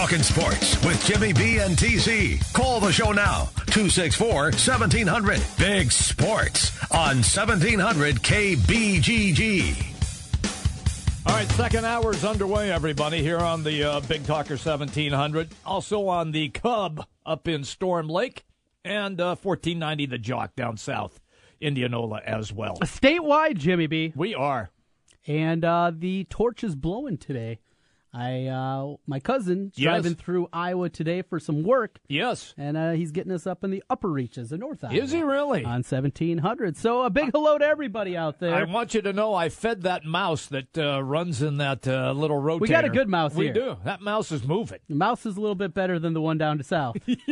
Talking sports with Jimmy B and TC. Call the show now. 264 1700. Big Sports on 1700 KBGG. All right, second hour is underway, everybody, here on the uh, Big Talker 1700. Also on the Cub up in Storm Lake and uh, 1490 The Jock down south, Indianola as well. Statewide, Jimmy B. We are. And uh, the torch is blowing today. I uh, my cousin Yes. driving through Iowa today for some work, Yes. and uh, he's getting us up in the upper reaches of North Iowa. Is he really? on seventeen hundred? So a big hello to everybody out there. I want you to know I fed that mouse that uh, runs in that uh, little rotator. We got a good mouse here. We here. do. That mouse is moving. the mouse is a little bit better than the one down to south. You're-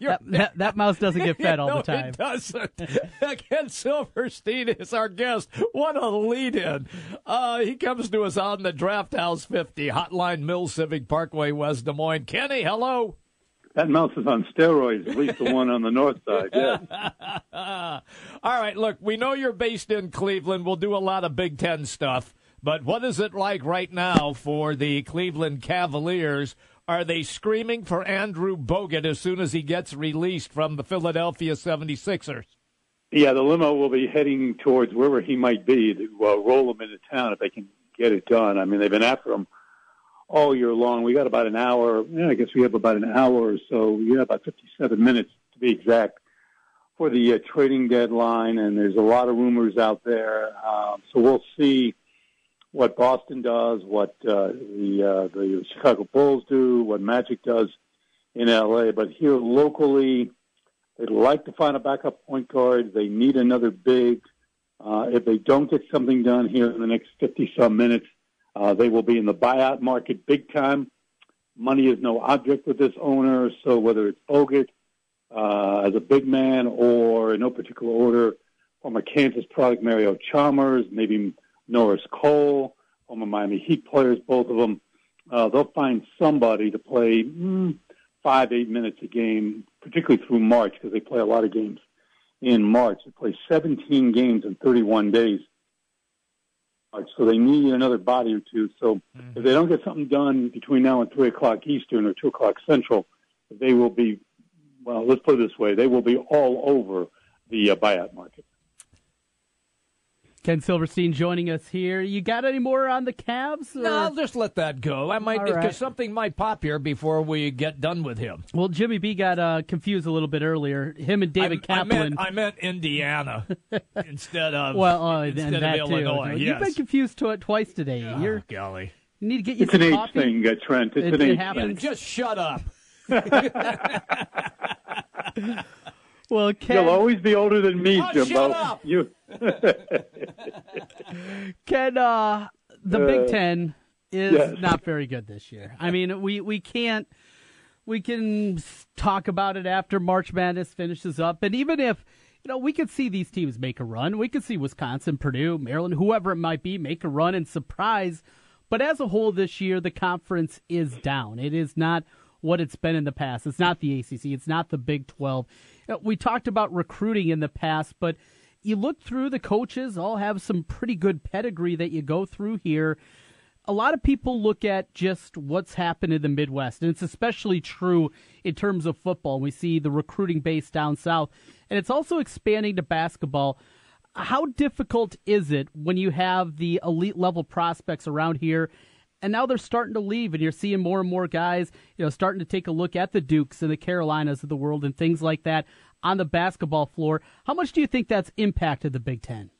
that, that, that mouse doesn't get fed all no, the time. It doesn't. Ken Silverstein is our guest. What a lead in. Uh, he comes to us on the Draft House 50, Hotline Mills Civic Parkway, West Des Moines. Kenny, hello. That mouse is on steroids, at least the one on the north side. Yeah. All right, look, we know you're based in Cleveland. We'll do a lot of Big Ten stuff. But what is it like right now for the Cleveland Cavaliers? Are they screaming for Andrew Bogut as soon as he gets released from the Philadelphia 76ers? Yeah, the limo will be heading towards wherever he might be to uh, roll him into town if they can get it done. I mean, they've been after him all year long. We got about an hour. I guess we have about an hour or so. We have about 57 minutes to be exact for the uh, trading deadline, and there's a lot of rumors out there. Um, so we'll see what Boston does, what uh, the uh, the Chicago Bulls do, what Magic does in LA. But here locally, they'd like to find a backup point guard. They need another big. Uh, if they don't get something done here in the next 50 some minutes, uh, they will be in the buyout market big time. Money is no object with this owner, so whether it's Bogut uh, as a big man or in no particular order, former Kansas product Mario Chalmers, maybe Norris Cole, former Miami Heat players, both of them, uh, they'll find somebody to play mm, five, eight minutes a game, particularly through March because they play a lot of games in March. They play 17 games in 31 days. So they need another body or two. So if they don't get something done between now and 3 o'clock Eastern or 2 o'clock Central, they will be, well, let's put it this way, they will be all over the uh, buyout market. Ken Silverstein joining us here. You got any more on the Cavs? or- No, I'll just let that go. I might because right. something might pop here before we get done with him. Well, Jimmy B got uh, confused a little bit earlier. Him and David I, I Kaplan. meant, I meant Indiana instead of well, uh, instead and of that Illinois. too. Yes. You've been confused to it twice today. Oh, You're, golly. you need to get you It's an some age coffee. thing, uh, Trent. It's It- an it age happens. Thing. just shut up. Well, Ken, you'll always be older than me, oh, Jimbo. You, Ken, uh, the uh, Big Ten is yes. not very good this year. I mean, we we can't. We can talk about it after March Madness finishes up, and even if you know, we could see these teams make a run. We could see Wisconsin, Purdue, Maryland, whoever it might be, make a run and surprise. But as a whole, this year, the conference is down. It is not what it's been in the past. It's not the ACC. It's not the Big 12. Uh, we talked about recruiting in the past, but you look through the coaches, all have some pretty good pedigree that you go through here. A lot of people look at just what's happened in the Midwest, and it's especially true in terms of football. We see the recruiting base down south, and it's also expanding to basketball. How difficult is it when you have the elite level prospects around here, and now they're starting to leave, and you're seeing more and more guys, you know, starting to take a look at the Dukes and the Carolinas of the world and things like that on the basketball floor. How much do you think that's impacted the Big Ten?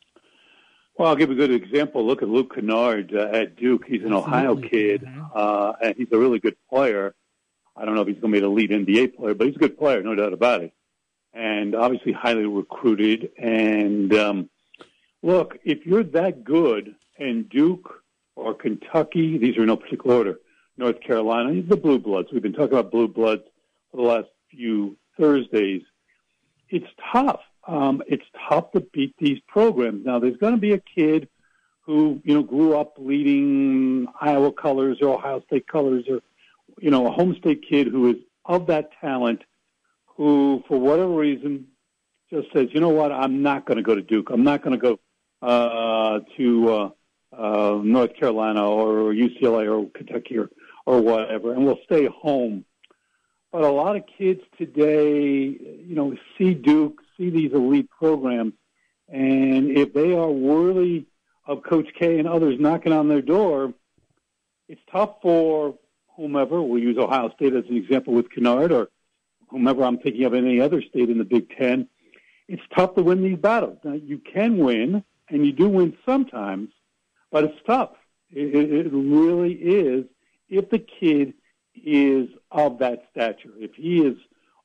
Well, I'll give a good example. Look at Luke Kennard uh, at Duke. He's an Ohio kid, uh, and he's a really good player. I don't know if he's going to be the lead NBA player, but he's a good player, no doubt about it. And obviously highly recruited. And um, look, if you're that good, and Duke or Kentucky, these are in no particular order, North Carolina, the blue bloods. We've been talking about blue bloods for the last few Thursdays. It's tough. Um, it's tough to beat these programs. Now, there's going to be a kid who, you know, grew up leading Iowa colors or Ohio State colors or, you know, a home state kid who is of that talent who, for whatever reason, just says, you know what, I'm not going to go to Duke. I'm not going to go uh, to uh, uh, North Carolina or UCLA or Kentucky or or whatever, and will stay home. But a lot of kids today, you know, see Duke, see these elite programs, and if they are worthy of Coach K and others knocking on their door, it's tough for whomever. We'll use Ohio State as an example with Kennard or whomever I'm thinking of any other state in the Big Ten. It's tough to win these battles. Now, you can win, and you do win sometimes, but it's tough. It, it really is if the kid is of that stature. If he is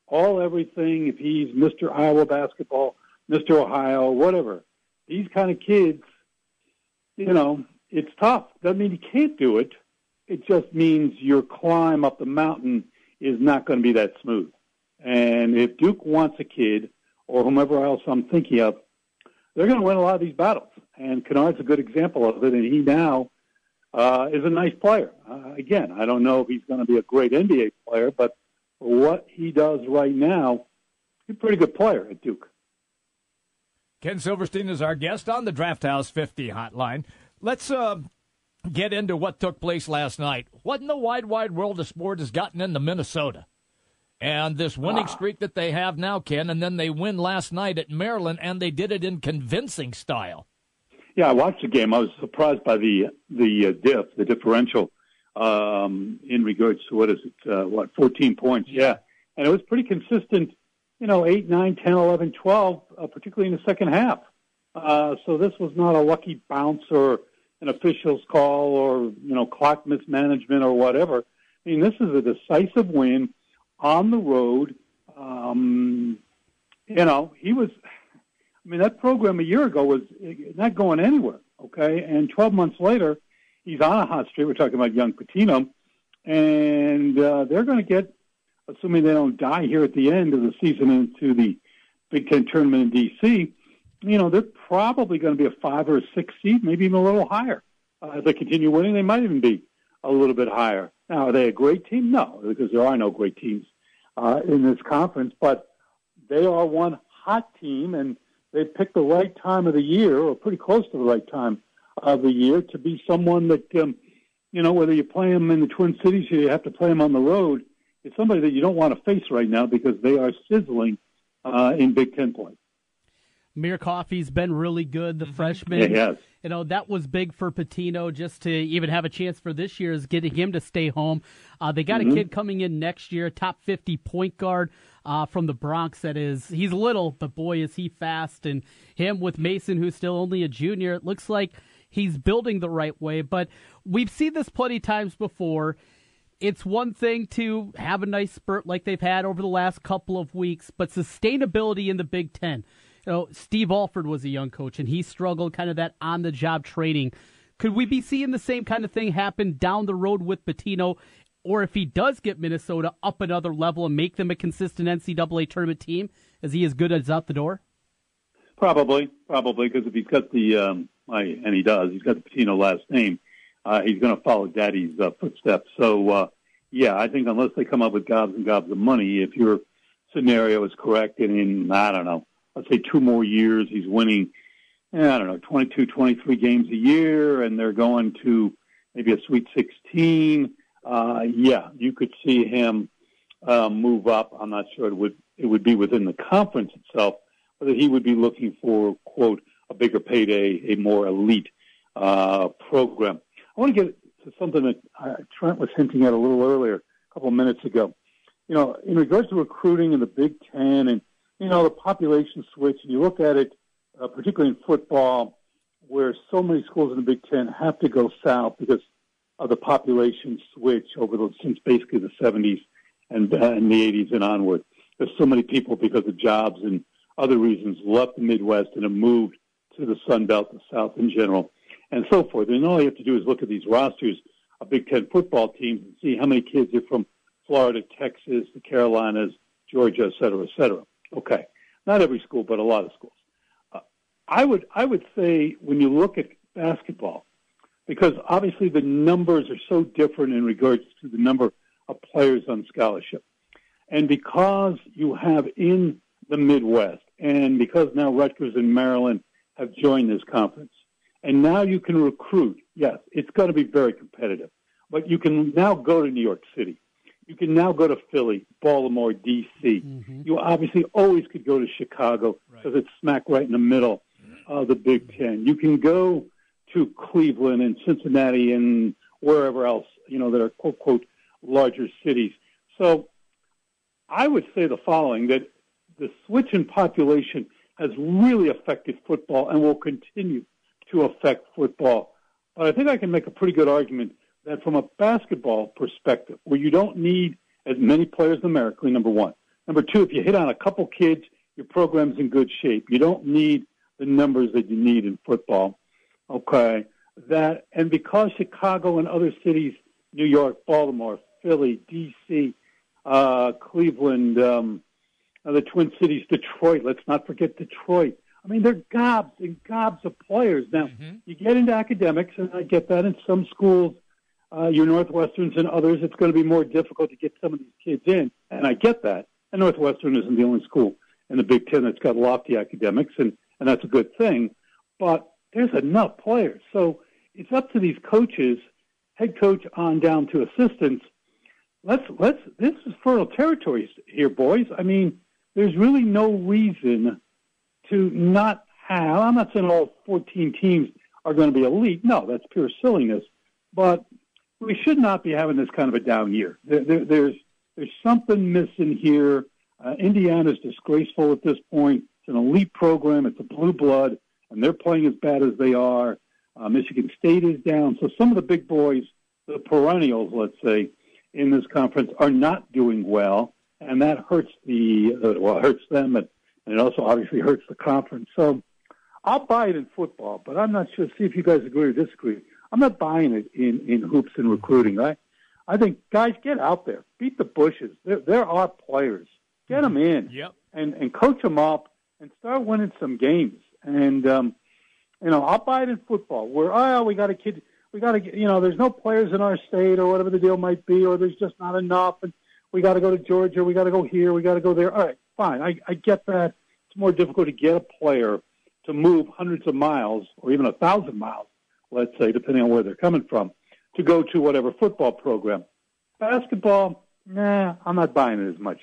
all everything, if he's Mr. Iowa basketball, Mr. Ohio, whatever, these kind of kids, you know, it's tough. Doesn't mean you can't do it. It just means your climb up the mountain is not going to be that smooth. And if Duke wants a kid, or whomever else I'm thinking of, they're going to win a lot of these battles. And Kennard's a good example of it. And he now uh, is a nice player. Uh, again, I don't know if he's going to be a great NBA player, but what he does right now, he's a pretty good player at Duke. Ken Silverstein is our guest on the Draft House 50 hotline. Let's uh, get into what took place last night. What in the wide, wide world of sport has gotten into Minnesota? And this winning ah. streak that they have now, Ken, and then they win last night at Maryland, and they did it in convincing style. Yeah, I watched the game. I was surprised by the the uh, diff, the differential, um, in regards to what is it, uh, what, 14 points? Yeah, and it was pretty consistent. You know, eight, nine, ten, eleven, twelve, uh, particularly in the second half. Uh, so this was not a lucky bounce or an official's call or you know clock mismanagement or whatever. I mean, this is a decisive win on the road. Um, you know, he was I mean, that program a year ago was not going anywhere. Okay, and 12 months later, he's on a hot streak. We're talking about young Pitino. and uh, they're going to get, assuming they don't die here at the end of the season into the Big Ten tournament in D.C. You know, they're probably going to be a five or a six seed, maybe even a little higher. Uh, as they continue winning, they might even be a little bit higher. Now, are they a great team? No, because there are no great teams uh, in this conference. But they are one hot team, and they picked the right time of the year, or pretty close to the right time of the year, to be someone that, um, you know, whether you play them in the Twin Cities or you have to play them on the road, it's somebody that you don't want to face right now because they are sizzling uh, in Big Ten play. Amir Coffey's been really good, the freshman. Yeah, You know, that was big for Pitino just to even have a chance for this year is getting him to stay home. Uh, they got mm-hmm. a kid coming in next year, top 50 point guard uh, from the Bronx that is, he's little, but boy, is he fast. And him with Mason, who's still only a junior, it looks like he's building the right way. But we've seen this plenty times before. It's one thing to have a nice spurt like they've had over the last couple of weeks, but sustainability in the Big Ten. You know, Steve Alford was a young coach, and he struggled kind of that on the job training. Could we be seeing the same kind of thing happen down the road with Pitino or if he does get Minnesota up another level and make them a consistent NCAA tournament team, is he as good as out the door? Probably, probably, because if he's got the, um, and he does, he's got the Pitino last name, uh, he's going to follow Daddy's uh, footsteps. So, uh, yeah, I think unless they come up with gobs and gobs of money, if your scenario is correct, and in, I don't know, let's say two more years, he's winning, I don't know, 22, 23 games a year, and they're going to maybe a Sweet 16 uh, yeah, you could see him uh, move up. I'm not sure it would it would be within the conference itself, but that he would be looking for quote a bigger payday, a more elite uh, program. I want to get to something that uh, Trent was hinting at a little earlier, a couple of minutes ago. You know, in regards to recruiting in the Big Ten and you know the population switch, and you look at it, uh, particularly in football, where so many schools in the Big Ten have to go south because of the population switch over the, since basically the 70s and, uh, and the 80s and onward. There's so many people because of jobs and other reasons left the Midwest and have moved to the Sun Belt, the South in general, and so forth. And all you have to do is look at these rosters of Big Ten football teams and see how many kids are from Florida, Texas, the Carolinas, Georgia, et cetera, et cetera. Okay, not every school, but a lot of schools. Uh, I would I would say when you look at basketball, because obviously the numbers are so different in regards to the number of players on scholarship. And because you have in the Midwest, and because now Rutgers and Maryland have joined this conference, and now you can recruit, yes, it's going to be very competitive. but you can now go to New York City. You can now go to Philly, Baltimore, D.C. Mm-hmm. You obviously always could go to Chicago because right. it's smack right in the middle of the Big Ten. You can go to Cleveland and Cincinnati and wherever else, you know, that are quote, quote, larger cities. So I would say the following that the switch in population has really affected football and will continue to affect football. But I think I can make a pretty good argument that from a basketball perspective, where you don't need as many players numerically, number one. Number two, if you hit on a couple kids, your program's in good shape. You don't need the numbers that you need in football. Okay. That, and because Chicago and other cities, New York, Baltimore, Philly, D.C., uh, Cleveland, um, the Twin Cities, Detroit, let's not forget Detroit. I mean, they're gobs and gobs of players. Now, mm-hmm. you get into academics, and I get that in some schools, uh, your Northwesterns and others, it's going to be more difficult to get some of these kids in, and I get that. And Northwestern isn't the only school in the Big Ten that's got lofty academics, and, and that's a good thing. But there's enough players. So it's up to these coaches, head coach on down to assistants. Let's let's this is fertile territory here, boys. I mean, there's really no reason to not have. I'm not saying all 14 teams are going to be elite. No, that's pure silliness. But we should not be having this kind of a down year. There, there, there's there's something missing here. Uh, Indiana's disgraceful at this point. It's an elite program. It's a blue blood, and they're playing as bad as they are. Uh, Michigan State is down. So some of the big boys, the perennials, let's say, in this conference, are not doing well, and that hurts the uh, well, hurts them, and, and it also obviously hurts the conference. So I'll buy it in football, but I'm not sure. See if you guys agree or disagree. I'm not buying it in, in hoops and recruiting. I, I think guys get out there, beat the bushes. There, there are players. Get them in, yep. and and coach them up, and start winning some games. And um, you know, I'll buy it in football where oh we got a kid, we got to you know, there's no players in our state or whatever the deal might be, or there's just not enough, and we got to go to Georgia, we got to go here, we got to go there. All right, fine, I, I get that. It's more difficult to get a player to move hundreds of miles or even a thousand miles let's say, depending on where they're coming from, to go to whatever football program. Basketball, nah, I'm not buying it as much.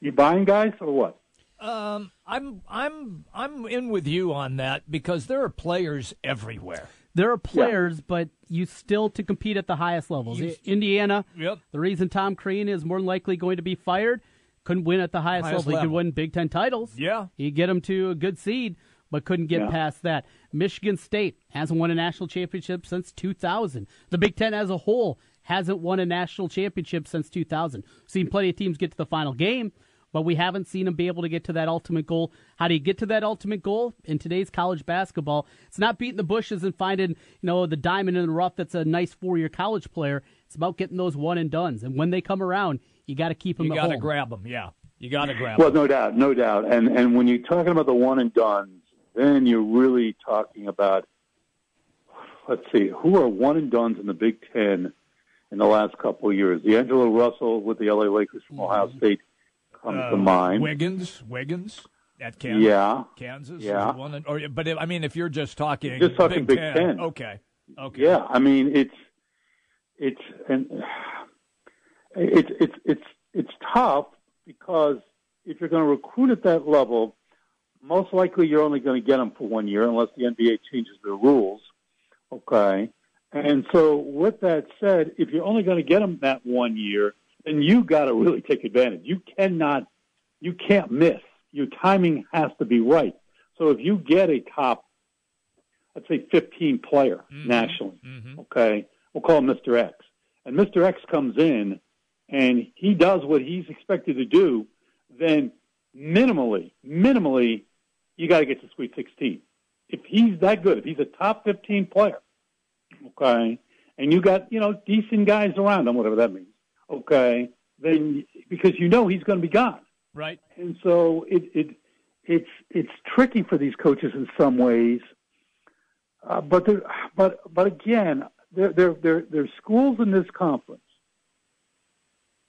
You buying guys or what? Um, I'm I'm I'm in with you on that because there are players everywhere. There are players, yeah. but you still to compete at the highest levels. You, Indiana, yep. the reason Tom Crean is more than likely going to be fired, couldn't win at the highest, highest level. level. He could win Big Ten titles. Yeah, he get him to a good seed, but couldn't get yeah. past that. Michigan State hasn't won a national championship since 2000. The Big Ten as a whole hasn't won a national championship since 2000. Seen plenty of teams get to the final game, but we haven't seen him be able to get to that ultimate goal. How do you get to that ultimate goal in today's college basketball? It's not beating the bushes and finding, you know, the diamond in the rough that's a nice four-year college player. It's about getting those one and dones, and when they come around, you got to keep them. You got to grab them, yeah. You got to grab. Well, them. no doubt, no doubt. And and when you're talking about the one and done, then you're really talking about, let's see, who are one and dones in the Big Ten in the last couple of years? D'Angelo Russell with the LA Lakers from Ohio mm-hmm. State comes uh, to mind. Wiggins, Wiggins at Kansas. Yeah, Kansas. Yeah, one. Or, but I mean, if you're just talking, just talking Big, Big Ten. Ten. Okay. Okay. Yeah, I mean it's it's and it's it's it's it's tough because if you're going to recruit at that level, most likely you're only going to get them for one year unless the NBA changes their rules. Okay. And so with that said, if you're only going to get them that one year, then you got to really take advantage. You cannot, you can't miss. Your timing has to be right. So if you get a top, let's say 15 player mm-hmm. nationally, mm-hmm. okay, we'll call him Mr. X. And Mr. X comes in and he does what he's expected to do, then minimally, minimally, you got to get to Sweet 16. If he's that good, if he's a top 15 player, okay, and you got, you know, decent guys around him, whatever that means, okay, then because you know he's going to be gone. Right. And so it, it, it's, it's tricky for these coaches in some ways. Uh, but there, but, but again, there, there, there, there's schools in this conference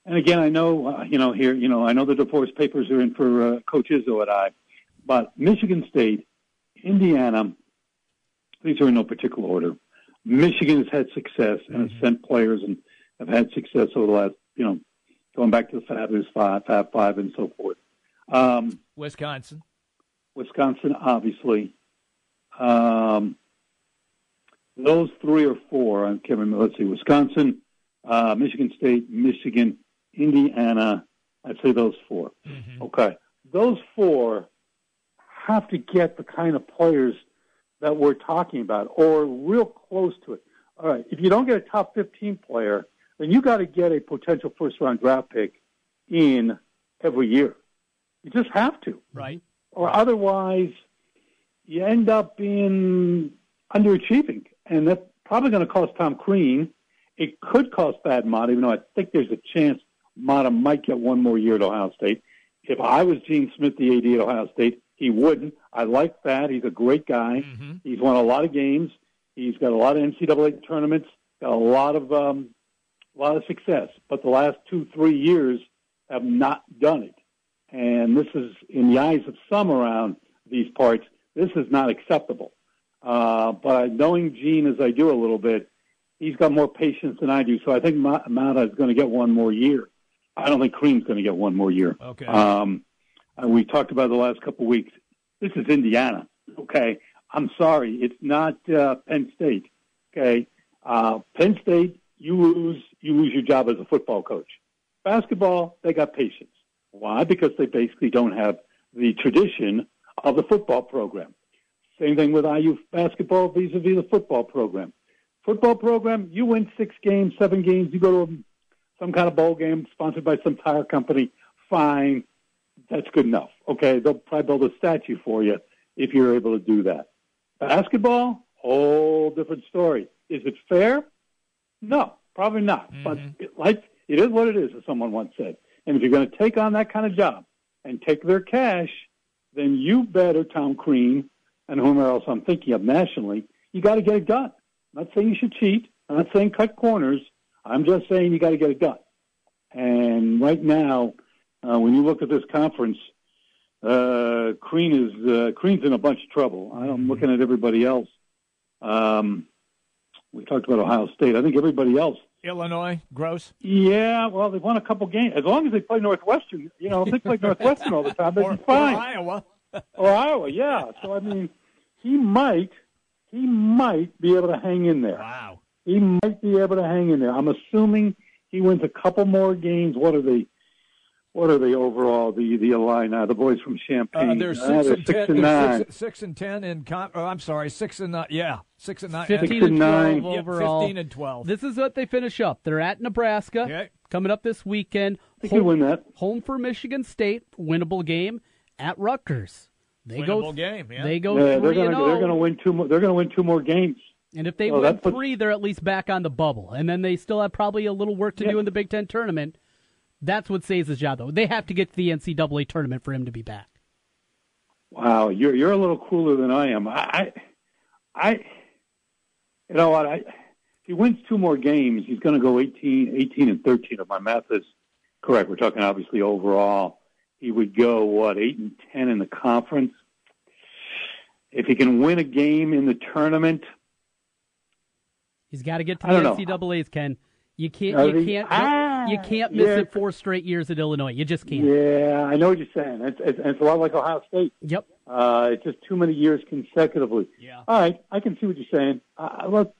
and again, I know, uh, you know, here, you know, I know the divorce papers are in for uh, Coach Izzo and I, but Michigan State, Indiana, these are in no particular order. Michigan has had success and mm-hmm. has sent players and have had success over the last, you know, going back to the Fabulous Five, Fab Five, and so forth. Um, Wisconsin. Wisconsin, obviously. Um, those three or four, I can't remember. Let's see, Wisconsin, uh, Michigan State, Michigan, Indiana. I'd say those 4 Mm-hmm. Okay. Those four have to get the kind of players that we're talking about or real close to it. All right. If you don't get a top 15 player, then you got to get a potential first round draft pick in every year. You just have to Right. or otherwise you end up being underachieving. And that's probably going to cost Tom Crean. It could cost Thad Matta, even though I think there's a chance Matta might get one more year at Ohio State. If I was Gene Smith, the AD at Ohio State, he wouldn't. I like Thad. He's a great guy. Mm-hmm. He's won a lot of games. He's got a lot of NCAA tournaments, got a lot of um, a lot of success. But the last two, three years have not done it. And this is, in the eyes of some around these parts, this is not acceptable. Uh, but knowing Gene as I do a little bit, he's got more patience than I do. So I think Ma- Matta is going to get one more year. I don't think Crean's going to get one more year. Okay. Um, and we talked about the last couple of weeks. This is Indiana. Okay. I'm sorry. It's not uh, Penn State. Okay. Uh, Penn State, you lose, you lose your job as a football coach. Basketball, they got patience. Why? Because they basically don't have the tradition of the football program. Same thing with IU basketball vis-a-vis the football program. Football program, you win six games, seven games, you go to some kind of bowl game sponsored by some tire company, fine. That's good enough. Okay, they'll probably build a statue for you if you're able to do that. Basketball, whole different story. Is it fair? No, probably not. But it, like it is what it is, as someone once said. And if you're going to take on that kind of job and take their cash, then you better, Tom Crean, and whomever else I'm thinking of nationally, you got to get it done. I'm not saying you should cheat. I'm not saying cut corners. I'm just saying you got to get it done. And right now, uh, when you look at this conference, uh, Crean is uh, Crean's in a bunch of trouble. I'm looking at everybody else. Um, we talked about Ohio State. I think everybody else. Illinois, gross. Yeah, well, they've won a couple games. As long as they play Northwestern, you know, if they play Northwestern all the time, they'd Or, be or fine. Iowa. Or Iowa, yeah. So I mean, he might, he might be able to hang in there. Wow. He might be able to hang in there. I'm assuming he wins a couple more games. What are they? What are they overall? The the Illini, the boys from Champaign. Uh, they're Uh, six, they're and six ten. and nine. Six, six and ten in. Com- oh, I'm sorry, six and nine. Yeah, six and nine. Fifteen Six and and twelve nine. Yeah, overall. Fifteen and twelve. This is what they finish up. They're at Nebraska. Okay. Coming up this weekend. They could win that. home for Michigan State, winnable game at Rutgers. They go Winnable game, yeah. They go Yeah, they're three going to they're going to oh. win two more. They're going to win two more games. And if they Well, win that puts- three, they're at least back on the bubble. And then they still have probably a little work to Yeah. do in the Big Ten tournament. That's what saves his job, though. They have to get to the NCAA tournament for him to be back. Wow, you're you're a little cooler than I am. I, I, I you know what? I, if he wins two more games, he's going to go 18, 18 and thirteen. If my math is correct, we're talking obviously overall. He would go what eight and ten in the conference. If he can win a game in the tournament, He's got to get to the. NCAA's, Ken. You can't. You can't. You can't miss yeah. it four straight years at Illinois. You just can't. yeah, I know what you're saying. It's, it's, it's a lot like Ohio State. Yep. Uh, it's just too many years consecutively. Yeah. All right, I can see what you're saying. Uh, look,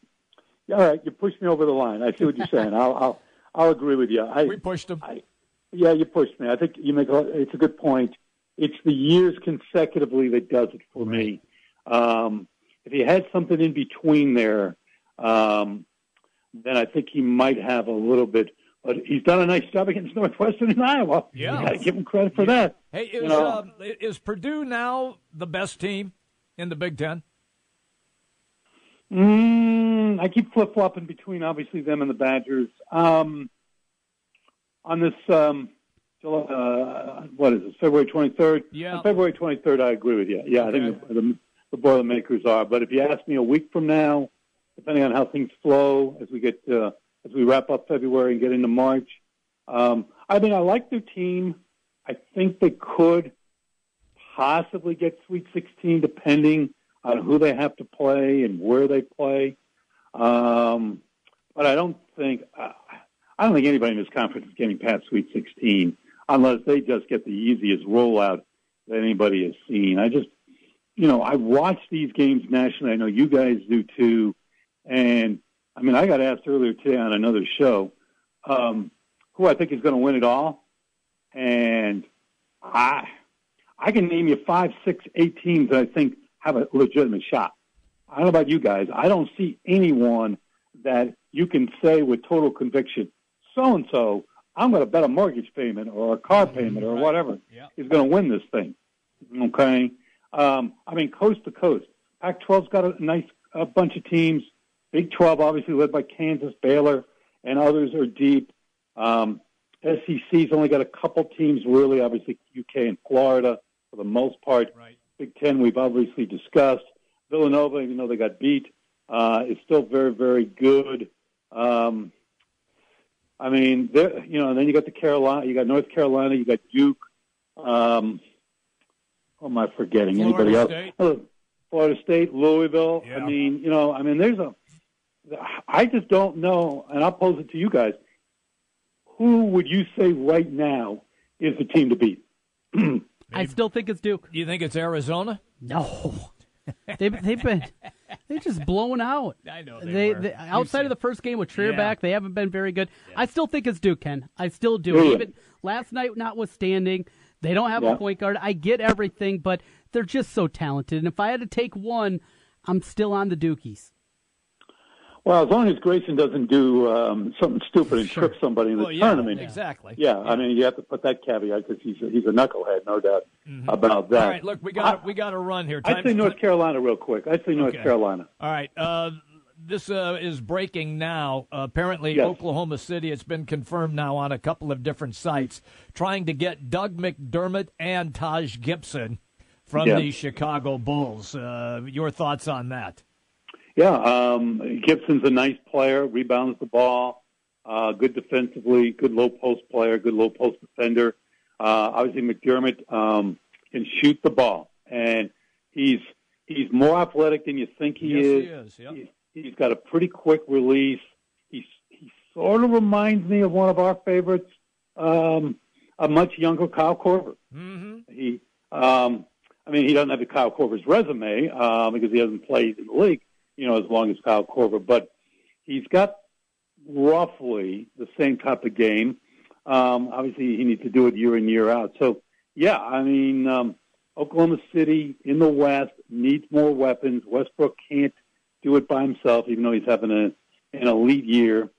all right, you pushed me over the line. I see what you're saying. I'll, I'll, I'll agree with you. I, We pushed them. I, yeah, you pushed me. I think you make a, it's a good point. It's the years consecutively that does it for me. Um, if he had something in between there, um, then I think he might have a little bit. But he's done a nice job against Northwestern and Iowa. Yeah. you got to give him credit for that. Hey, is You know- um, is Purdue now the best team in the Big Ten? Mm, I keep flip flopping between obviously them and the Badgers. Um, on this, um, uh, what is it, February 23rd? Yeah. On February 23rd, I agree with you. Yeah, I think the, the, the Boilermakers are. But if you ask me a week from now, depending on how things flow as we get uh, as we wrap up February and get into March, um, I mean, I like their team. I think they could possibly get Sweet 16, depending on who they have to play and where they play. Um, but I don't think. Uh, I don't think anybody in this conference is getting past Sweet 16 unless they just get the easiest rollout that anybody has seen. I just, you know, I watch these games nationally. I know you guys do too. And I mean, I got asked earlier today on another show um, who I think is going to win it all, and I I can name you five, six, eight teams that I think have a legitimate shot. I don't know about you guys. I don't see anyone that you can say with total conviction, so and so, I'm going to bet a mortgage payment or a car mm-hmm. payment or whatever yeah. is going to win this thing. Okay. Um, I mean, coast to coast. Pac-12's got a nice a bunch of teams. Big 12, obviously led by Kansas, Baylor, and others are deep. Um, SEC's only got a couple teams, really, obviously UK and Florida for the most part. Right. Big Ten, we've obviously discussed. Villanova, even though they got beat, uh, is still very, very good. Um, I mean, there, you know, and then you got the Carolina, you got North Carolina, you got Duke. Um, what am I forgetting? Florida Anybody State. else? Florida State, Louisville. Yeah. I mean, you know, I mean, there's a. I just don't know, and I'll pose it to you guys. Who would you say right now is the team to beat? I still think it's Duke. You think it's Arizona? No, they've they've been they're just blown out. I know they, they, outside of the first game with Trier Yeah. back, they haven't been very good. I still think it's Duke, Ken. I still do. Really? Even last night, notwithstanding, they don't have Yeah. a point guard. I get everything, but they're just so talented. And if I had to take one, I'm still on the Dukies. Well, as long as Grayson doesn't do um, something stupid and Sure. trip somebody in the Well, yeah, tournament. exactly. Yeah, I mean, you have to put that caveat because he's a, he's a knucklehead, no doubt about that. Mm-hmm. All right, look, we got we got to run here. I'd say North Carolina real quick. I'd say North Okay. Carolina. All right. Uh, this uh, is breaking now. Uh, apparently, Yes. Oklahoma City, it's been confirmed now on a couple of different sites, trying to get Doug McDermott and Taj Gibson from Yeah. the Chicago Bulls. Uh, your thoughts on that? Yeah, um, Gibson's a nice player, rebounds the ball, uh, good defensively, good low post player, good low post defender. Uh, obviously, McDermott um, can shoot the ball, and he's he's more athletic than you think he yes, is. he is. Yep. He's, he's got a pretty quick release. He's he sort of reminds me of one of our favorites, um, a much younger Kyle Korver. Mm-hmm. He, um, I mean, he doesn't have the Kyle Korver's resume uh, because he hasn't played in the league, you know, as long as Kyle Korver. But he's got roughly the same type of game. Um, obviously, he needs to do it year in year out. So, yeah, I mean, um, Oklahoma City in the West needs more weapons. Westbrook can't do it by himself, even though he's having a, an elite year,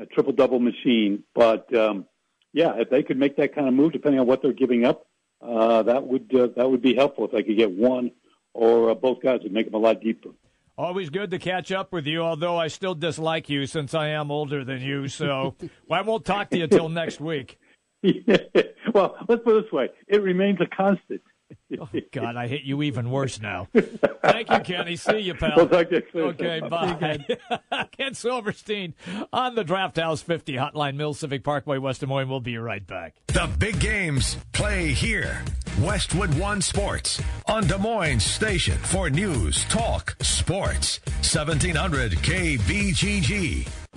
a triple double machine. But um, yeah, if they could make that kind of move, depending on what they're giving up, uh, that would uh, that would be helpful. If they could get one or uh, both guys, would make them a lot deeper. Always good to catch up with you, although I still dislike you since I am older than you. So I won't talk to you till next week. well, let's put it this way: it remains a constant. Oh, God, I hit you even worse now. Thank you, Kenny. See you, pal. We'll talk to you soon. Okay, bye. Ken Silverstein on the Draft House 50 Hotline Mills Civic Parkway, West Des Moines. We'll be right back. The big games play here. Westwood One Sports on Des Moines Station for news, talk, sports. 1700 KBGG.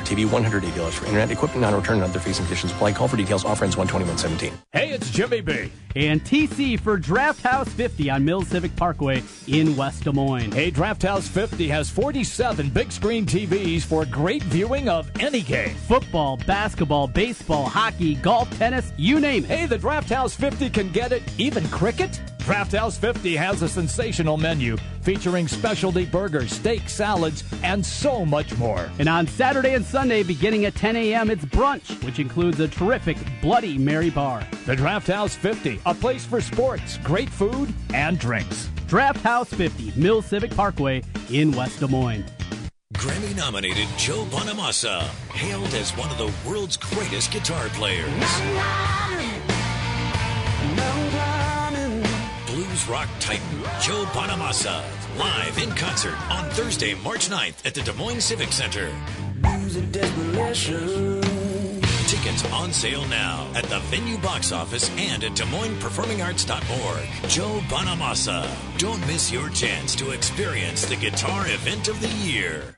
DirecTV, $180 for internet, equipment, non-return, and other fees and conditions apply. Call for details. Offer ends 121.17. Hey, it's Jimmy B. And TC for Draft House 50 on Mills Civic Parkway in West Des Moines. Hey, Draft House 50 has 47 big screen TVs for great viewing of any game. Football, basketball, baseball, hockey, golf, tennis, you name it. Hey, the Draft House 50 can get it, even cricket? Draft House 50 has a sensational menu featuring specialty burgers, steak, salads, and so much more. And on Saturday and Sunday, beginning at 10 a.m., it's brunch, which includes a terrific Bloody Mary bar. The Draft House 50, a place for sports, great food, and drinks. Draft House 50, Mills Civic Parkway in West Des Moines. Grammy nominated Joe Bonamassa, hailed as one of the world's greatest guitar players. Blues rock titan Joe Bonamassa, live in concert on Thursday, March 9th at the Des Moines Civic Center. Tickets on sale now at the venue box office and at Des Moines Performing Arts.org. Joe Bonamassa. Don't miss your chance to experience the guitar event of the year.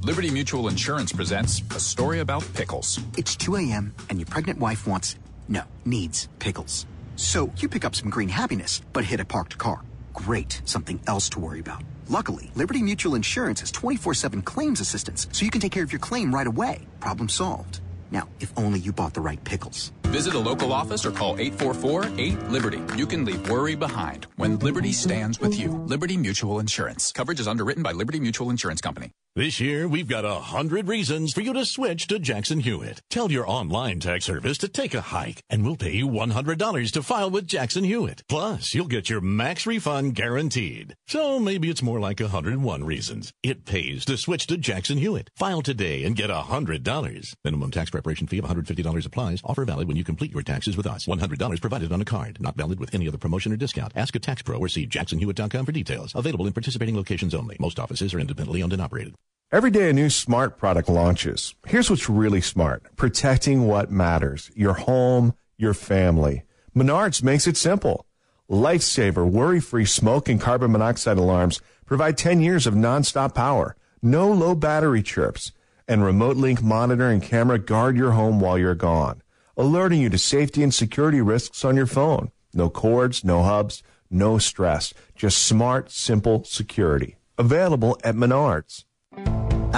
Liberty Mutual Insurance presents a story about pickles. It's 2 a.m., and your pregnant wife wants, no, needs pickles. So you pick up some green happiness, but hit a parked car. Great, something else to worry about. Luckily, Liberty Mutual Insurance has 24 7 claims assistance, so you can take care of your claim right away. Problem solved. Now, if only you bought the right pickles. Visit a local office or call 844-8-LIBERTY. You can leave worry behind when Liberty stands with you. Liberty Mutual Insurance. Coverage is underwritten by Liberty Mutual Insurance Company. This year, we've got a hundred reasons for you to switch to Jackson Hewitt. Tell your online tax service to take a hike, and we'll pay you $100 to file with Jackson Hewitt. Plus, you'll get your max refund guaranteed. So maybe it's more like 101 reasons. It pays to switch to Jackson Hewitt. File today and get $100. Minimum tax preparation fee of $150 applies. Offer valid when you complete your taxes with us. $100 provided on a card. Not valid with any other promotion or discount. Ask a tax pro or see jacksonhewitt.com for details. Available in participating locations only. Most offices are independently owned and operated. Every day a new smart product launches. Here's what's really smart. Protecting what matters. Your home, your family. Menards makes it simple. Lifesaver, worry-free smoke and carbon monoxide alarms provide 10 years of nonstop power. No low battery chirps. And remote link monitor and camera guard your home while you're gone. Alerting you to safety and security risks on your phone. No cords, no hubs, no stress. Just smart, simple security. Available at Menards.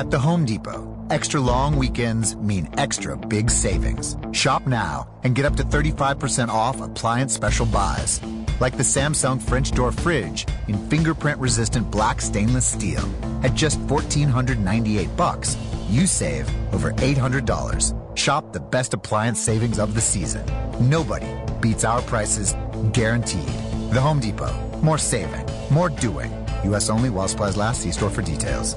At the Home Depot, extra long weekends mean extra big savings. Shop now and get up to 35% off appliance special buys. Like the Samsung French door fridge in fingerprint resistant black stainless steel. At just 1498 bucks, you save over $800. Shop the best appliance savings of the season. Nobody beats our prices, guaranteed. The Home Depot. More saving, more doing. U.S. only while supplies last. See store for details.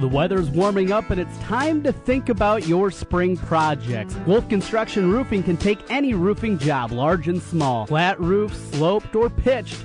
The weather's warming up and it's time to think about your spring projects. Wolf Construction Roofing can take any roofing job, large and small, flat roof, sloped, or pitched.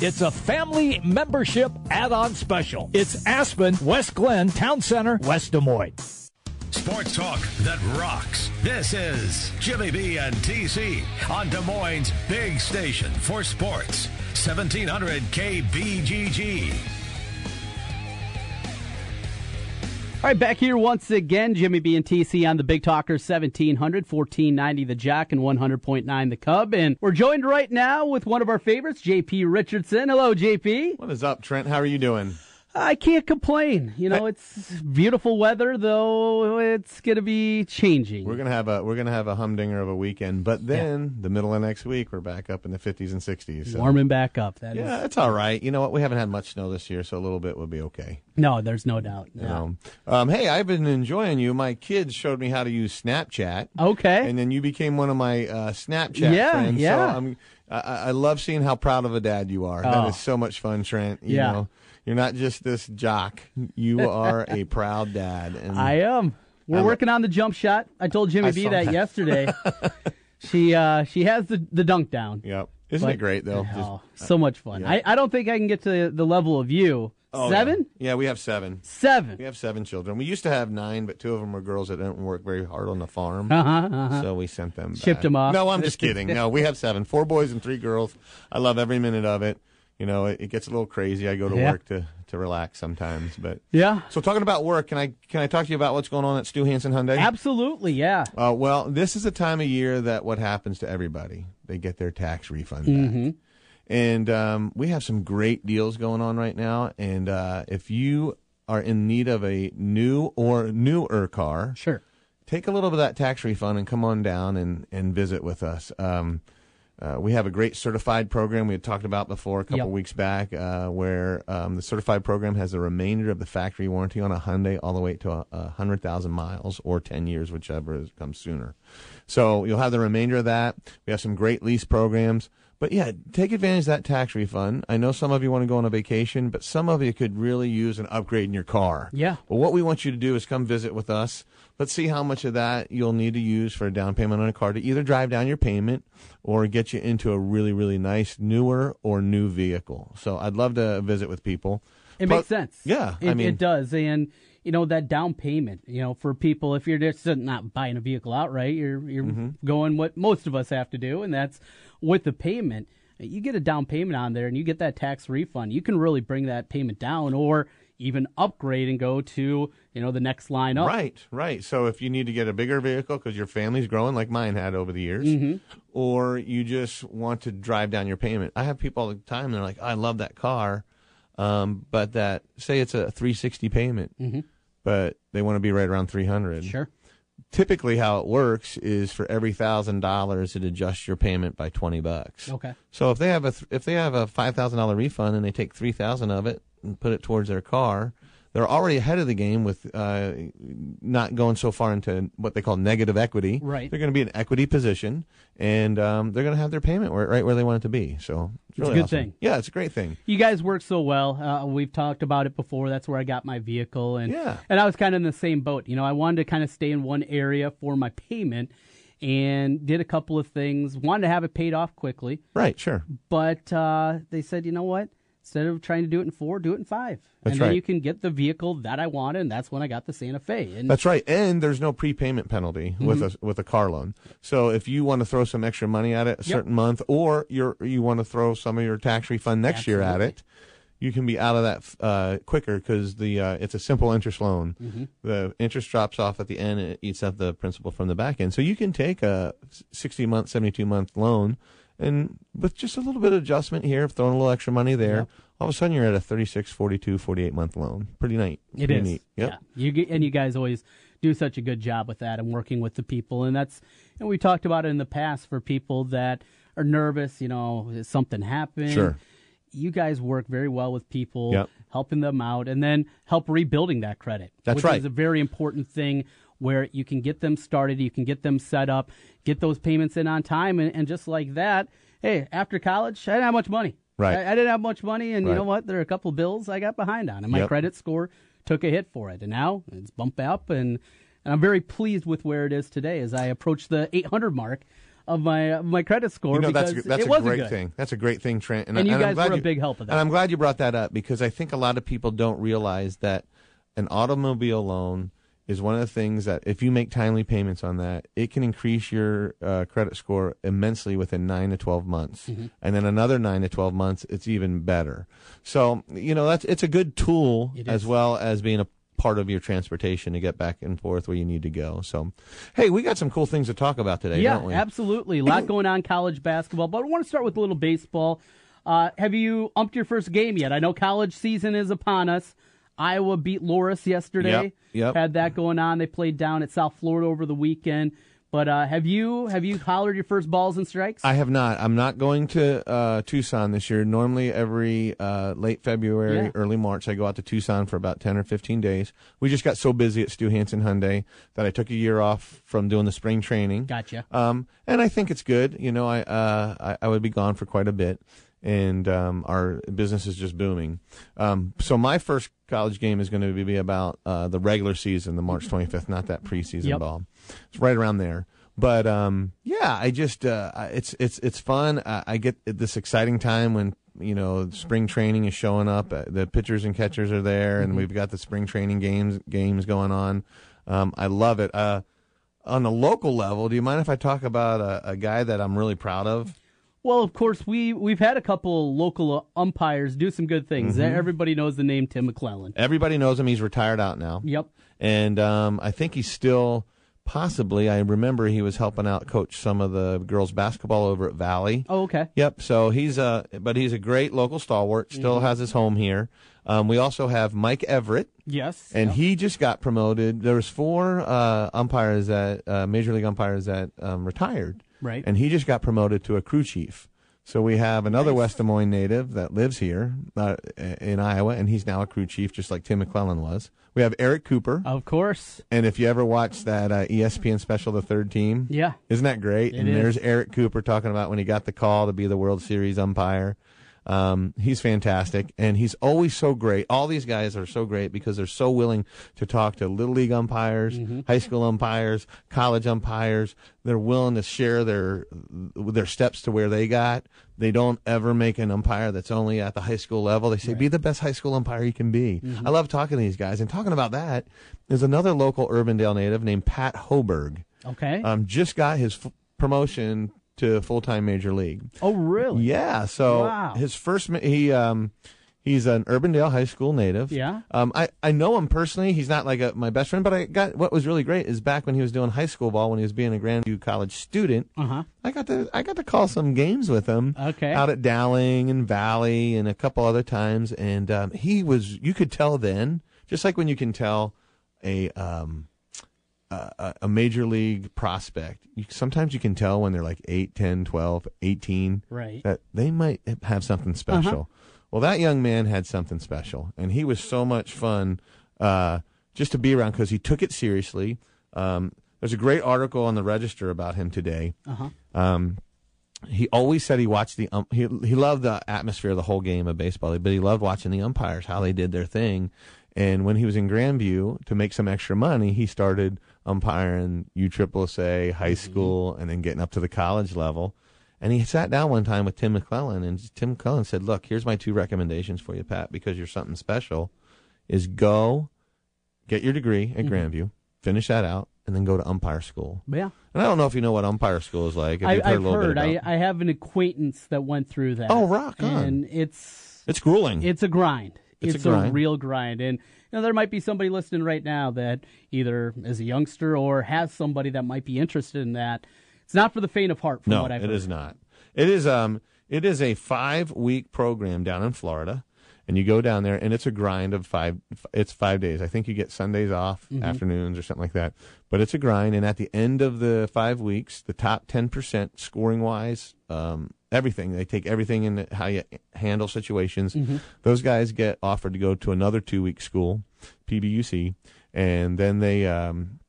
it's a family membership add-on special. It's Aspen, West Glen, Town Center, West Des Moines. Sports talk that rocks. This is Jimmy B and TC on Des Moines' big station for sports. 1700 KBGG. All right, back here once again, Jimmy B and TC on the Big Talker 1700, 1490 the Jack, and 100.9 the Cub. And we're joined right now with one of our favorites, JP Richardson. Hello, JP. What is up, Trent? How are you doing? I can't complain. You know, it's beautiful weather, though it's going to be changing. We're gonna have a we're gonna have a humdinger of a weekend, but then the middle of next week we're back up in the 50s and 60s. So. Warming back up. That yeah, is- it's all right. You know what? We haven't had much snow this year, so a little bit would be okay. No, there's no doubt. You Yeah. know. Um, hey, I've been enjoying you. My kids showed me how to use Snapchat. Okay. And then you became one of my uh, Snapchat Yeah, friends. yeah. So I'm, I, I love seeing how proud of a dad you are. That Oh. is so much fun, Trent. You Yeah. know, you're not just this jock. You are a proud dad. And I am. We're I lo- working on the jump shot. I told Jimmy I B that, that. yesterday. she uh, she has the, the dunk down. Yep. Isn't But- it great though? Just- Oh, so much fun. yeah. I, I don't think I can get to the level of you. Oh, Seven? Yeah. Yeah, we have seven. Seven. We have seven children. We used to have nine, but two of them were girls that didn't work very hard on the farm. Uh-huh, uh-huh. So we sent them. Shipped back. them off. No, I'm just kidding. No, we have seven, four boys and three girls. I love every minute of it. You know, it, it gets a little crazy. I go to Yeah. work to, to relax sometimes, but Yeah. So talking about work, can I can I talk to you about what's going on at Stu Hansen Hyundai? Absolutely, yeah. Uh, well, this is a time of year that what happens to everybody, they get their tax refund back. Mhm. And um, we have some great deals going on right now. And uh, if you are in need of a new or newer car, sure, take a little bit of that tax refund and come on down and, and visit with us. Um, uh, we have a great certified program we had talked about before a couple Yep. weeks back, uh, where um, the certified program has the remainder of the factory warranty on a Hyundai all the way to a, a hundred thousand miles or ten years, whichever is, comes sooner. So you'll have the remainder of that. We have some great lease programs. But yeah, take advantage of that tax refund. I know some of you want to go on a vacation, but some of you could really use an upgrade in your car. Yeah. Well, what we want you to do is come visit with us. Let's see how much of that you'll need to use for a down payment on a car to either drive down your payment or get you into a really, really nice newer or new vehicle. So I'd love to visit with people. It But- makes sense. Yeah. It, I mean, it does. And, you know, that down payment, you know, for people, if you're just not buying a vehicle outright, you're, you're Mm-hmm. going what most of us have to do, and that's with the payment. You get a down payment on there and you get that tax refund. You can really bring that payment down or even upgrade and go to, you know, the next line up. Right, right. So if you need to get a bigger vehicle because your family's growing, like mine had over the years, Mhm. or you just want to drive down your payment. I have people all the time. They're like, "I love that car," um, but that say it's a 360 payment, Mhm. but they want to be right around 300. Sure. Typically, how it works is for every thousand dollars, it adjusts your payment by 20 bucks. Okay. So if they have a th- if they have a five thousand dollar refund and they take three thousand of it and put it towards their car, they're already ahead of the game with uh, not going so far into what they call negative equity. Right. They're going to be in equity position, and um, they're going to have their payment where, right where they want it to be. So it's, It's a good awesome. thing. Yeah, it's a great thing. You guys work so well. Uh, we've talked about it before. That's where I got my vehicle, and Yeah. and I was kind of in the same boat. You know, I wanted to kind of stay in one area for my payment, and did a couple of things. Wanted to have it paid off quickly, Right. Sure. but uh, they said, you know what? Instead of trying to do it in four, do it in five, That's and then right. you can get the vehicle that I wanted. And that's when I got the Santa Fe. And That's right, and there's no prepayment penalty with Mhm. a with a car loan. So if you want to throw some extra money at it a certain month, or you're you want to throw some of your tax refund next year at it, you can be out of that uh, quicker because the uh, it's a simple interest loan. Mhm. The interest drops off at the end, and it eats up the principal from the back end. So you can take a 60 month, 72 month loan. And with just a little bit of adjustment here, throwing a little extra money there, all of a sudden you're at a 36, 42, 48 month loan. Pretty neat. It Pretty is. neat. Yep. Yeah. You get, and you guys always do such a good job with that and working with the people. And that's and we talked about it in the past for people that are nervous. You know, something happened. Sure. you guys work very well with people, Yep. helping them out, and then help rebuilding that credit. That's which right. is a very important thing where you can get them started, you can get them set up, get those payments in on time, and, and just like that, hey, after college, I didn't have much money. Right. I, I didn't have much money, and you know what? There are a couple bills I got behind on, and my Yep. credit score took a hit for it, and now it's bumped up, and, and I'm very pleased with where it is today as I approach the 800 mark of my of my credit score You know, because that's that's it a great good. thing. That's a great thing, Trent. And you I'm guys were a you- big help of that. And I'm glad you brought that up because I think a lot of people don't realize that an automobile loan is one of the things that if you make timely payments on that, it can increase your uh, credit score immensely within nine to twelve months, Mm-hmm. and then another nine to twelve months, it's even better. So you know that's it's a good tool as well as being a part of your transportation to get back and forth where you need to go. So, hey, we got some cool things to talk about today, yeah, don't we? absolutely. A lot going on college basketball, but I want to start with a little baseball. Uh, have you umped your first game yet? I know college season is upon us. Iowa beat Loras yesterday. Yep, yep. Had that going on. They played down at South Florida over the weekend. But uh, have you have you hollered your first balls and strikes? I have not. I'm not going to uh, Tucson this year. Normally, every uh, late February, Yeah. early March, I go out to Tucson for about 10 or 15 days. We just got so busy at Stu Hansen Hyundai that I took a year off from doing the spring training. Gotcha. Um, and I think it's good. You know, I, uh, I, I would be gone for quite a bit. And um, our business is just booming. Um, so my first college game is going to be about uh, the regular season, the March 25th, not that preseason Yep. ball. It's right around there. But um, yeah, I just uh, it's it's it's fun. I, I get this exciting time when you know spring training is showing up. Uh, the pitchers and catchers are there, and Mhm. we've got the spring training games games going on. Um, I love it. Uh, on the local level, do you mind if I talk about a, a guy that I'm really proud of? Well, of course we we've had a couple local umpires do some good things. Mhm. Everybody knows the name Tim McClelland. Everybody knows him. He's retired out now. Yep. And um, I think he's still possibly. I remember he was helping out coach some of the girls basketball over at Valley. Oh, okay. Yep. So he's a, but he's a great local stalwart. Still Mhm. has his home here. Um, we also have Mike Everitt. Yes. And he just got promoted. There was four uh, umpires that uh, major league umpires that um, retired. Right. And he just got promoted to a crew chief. So we have another West Des Moines native that lives here uh, in Iowa, and he's now a crew chief, just like Tim McClelland was. We have Eric Cooper. Of course. And if you ever watch that uh, ESPN special, The Third Team, Yeah. isn't that great? It and is. there's Eric Cooper talking about when he got the call to be the World Series umpire. Um, he's fantastic, and he's always so great. All these guys are so great because they're so willing to talk to little league umpires, Mm-hmm. high school umpires, college umpires. They're willing to share their their steps to where they got. They don't ever make an umpire that's only at the high school level. They say, "Be the best high school umpire you can be." Mhm. I love talking to these guys. And talking about that, there's another local Urbandale native named Pat Hoberg Okay. um, just got his f- promotion to full time major league. oh, really? Yeah. So Wow. his first he um he's an Urbandale High School native. Yeah. Um, I I know him personally. He's not like a, my best friend, but I got what was really great is back when he was doing high school ball when he was being a Grandview College student. Uh huh. I got to I got to call some games with him. Okay. Out at Dowling and Valley and a couple other times, and um, he was you could tell then, just like when you can tell a um a, a major league prospect. You, sometimes you can tell when they're like 8, 10, 12, 18 Right. that they might have something special. Uh-huh. Well, that young man had something special, and he was so much fun uh, just to be around because he took it seriously. Um, there's a great article on the Register about him today. Uh-huh. Um, he always said he watched the um, he he loved the atmosphere of the whole game of baseball, but he loved watching the umpires how they did their thing. And when he was in Grandview to make some extra money, he started umpiring USSSA, high school, and then getting up to the college level. And he sat down one time with Tim McClelland, and Tim McClelland said, "Look, here's my two recommendations for you, Pat, because you're something special. Is go get your degree at Mhm. Grandview, finish that out, and then go to umpire school." Yeah. And I don't know if you know what umpire school is like. I, you've heard I've a little heard. bit I. I have an acquaintance that went through that. Oh, rock on. And it's it's grueling. it's a grind. It's a It's, grind. real grind. And you know, there might be somebody listening right now that either is a youngster or has somebody that might be interested in that. It's not for the faint of heart, from no, what I've it heard. is not. It is um it is a five week program down in Florida, and you go down there, and it's a grind of five. It's five days. I think you get Sundays off, Mhm. afternoons or something like that. But it's a grind, and at the end of the five weeks, the top ten percent scoring wise, um, everything they take everything in how you handle situations. Mhm. Those guys get offered to go to another two week school, PBUC, and then they um,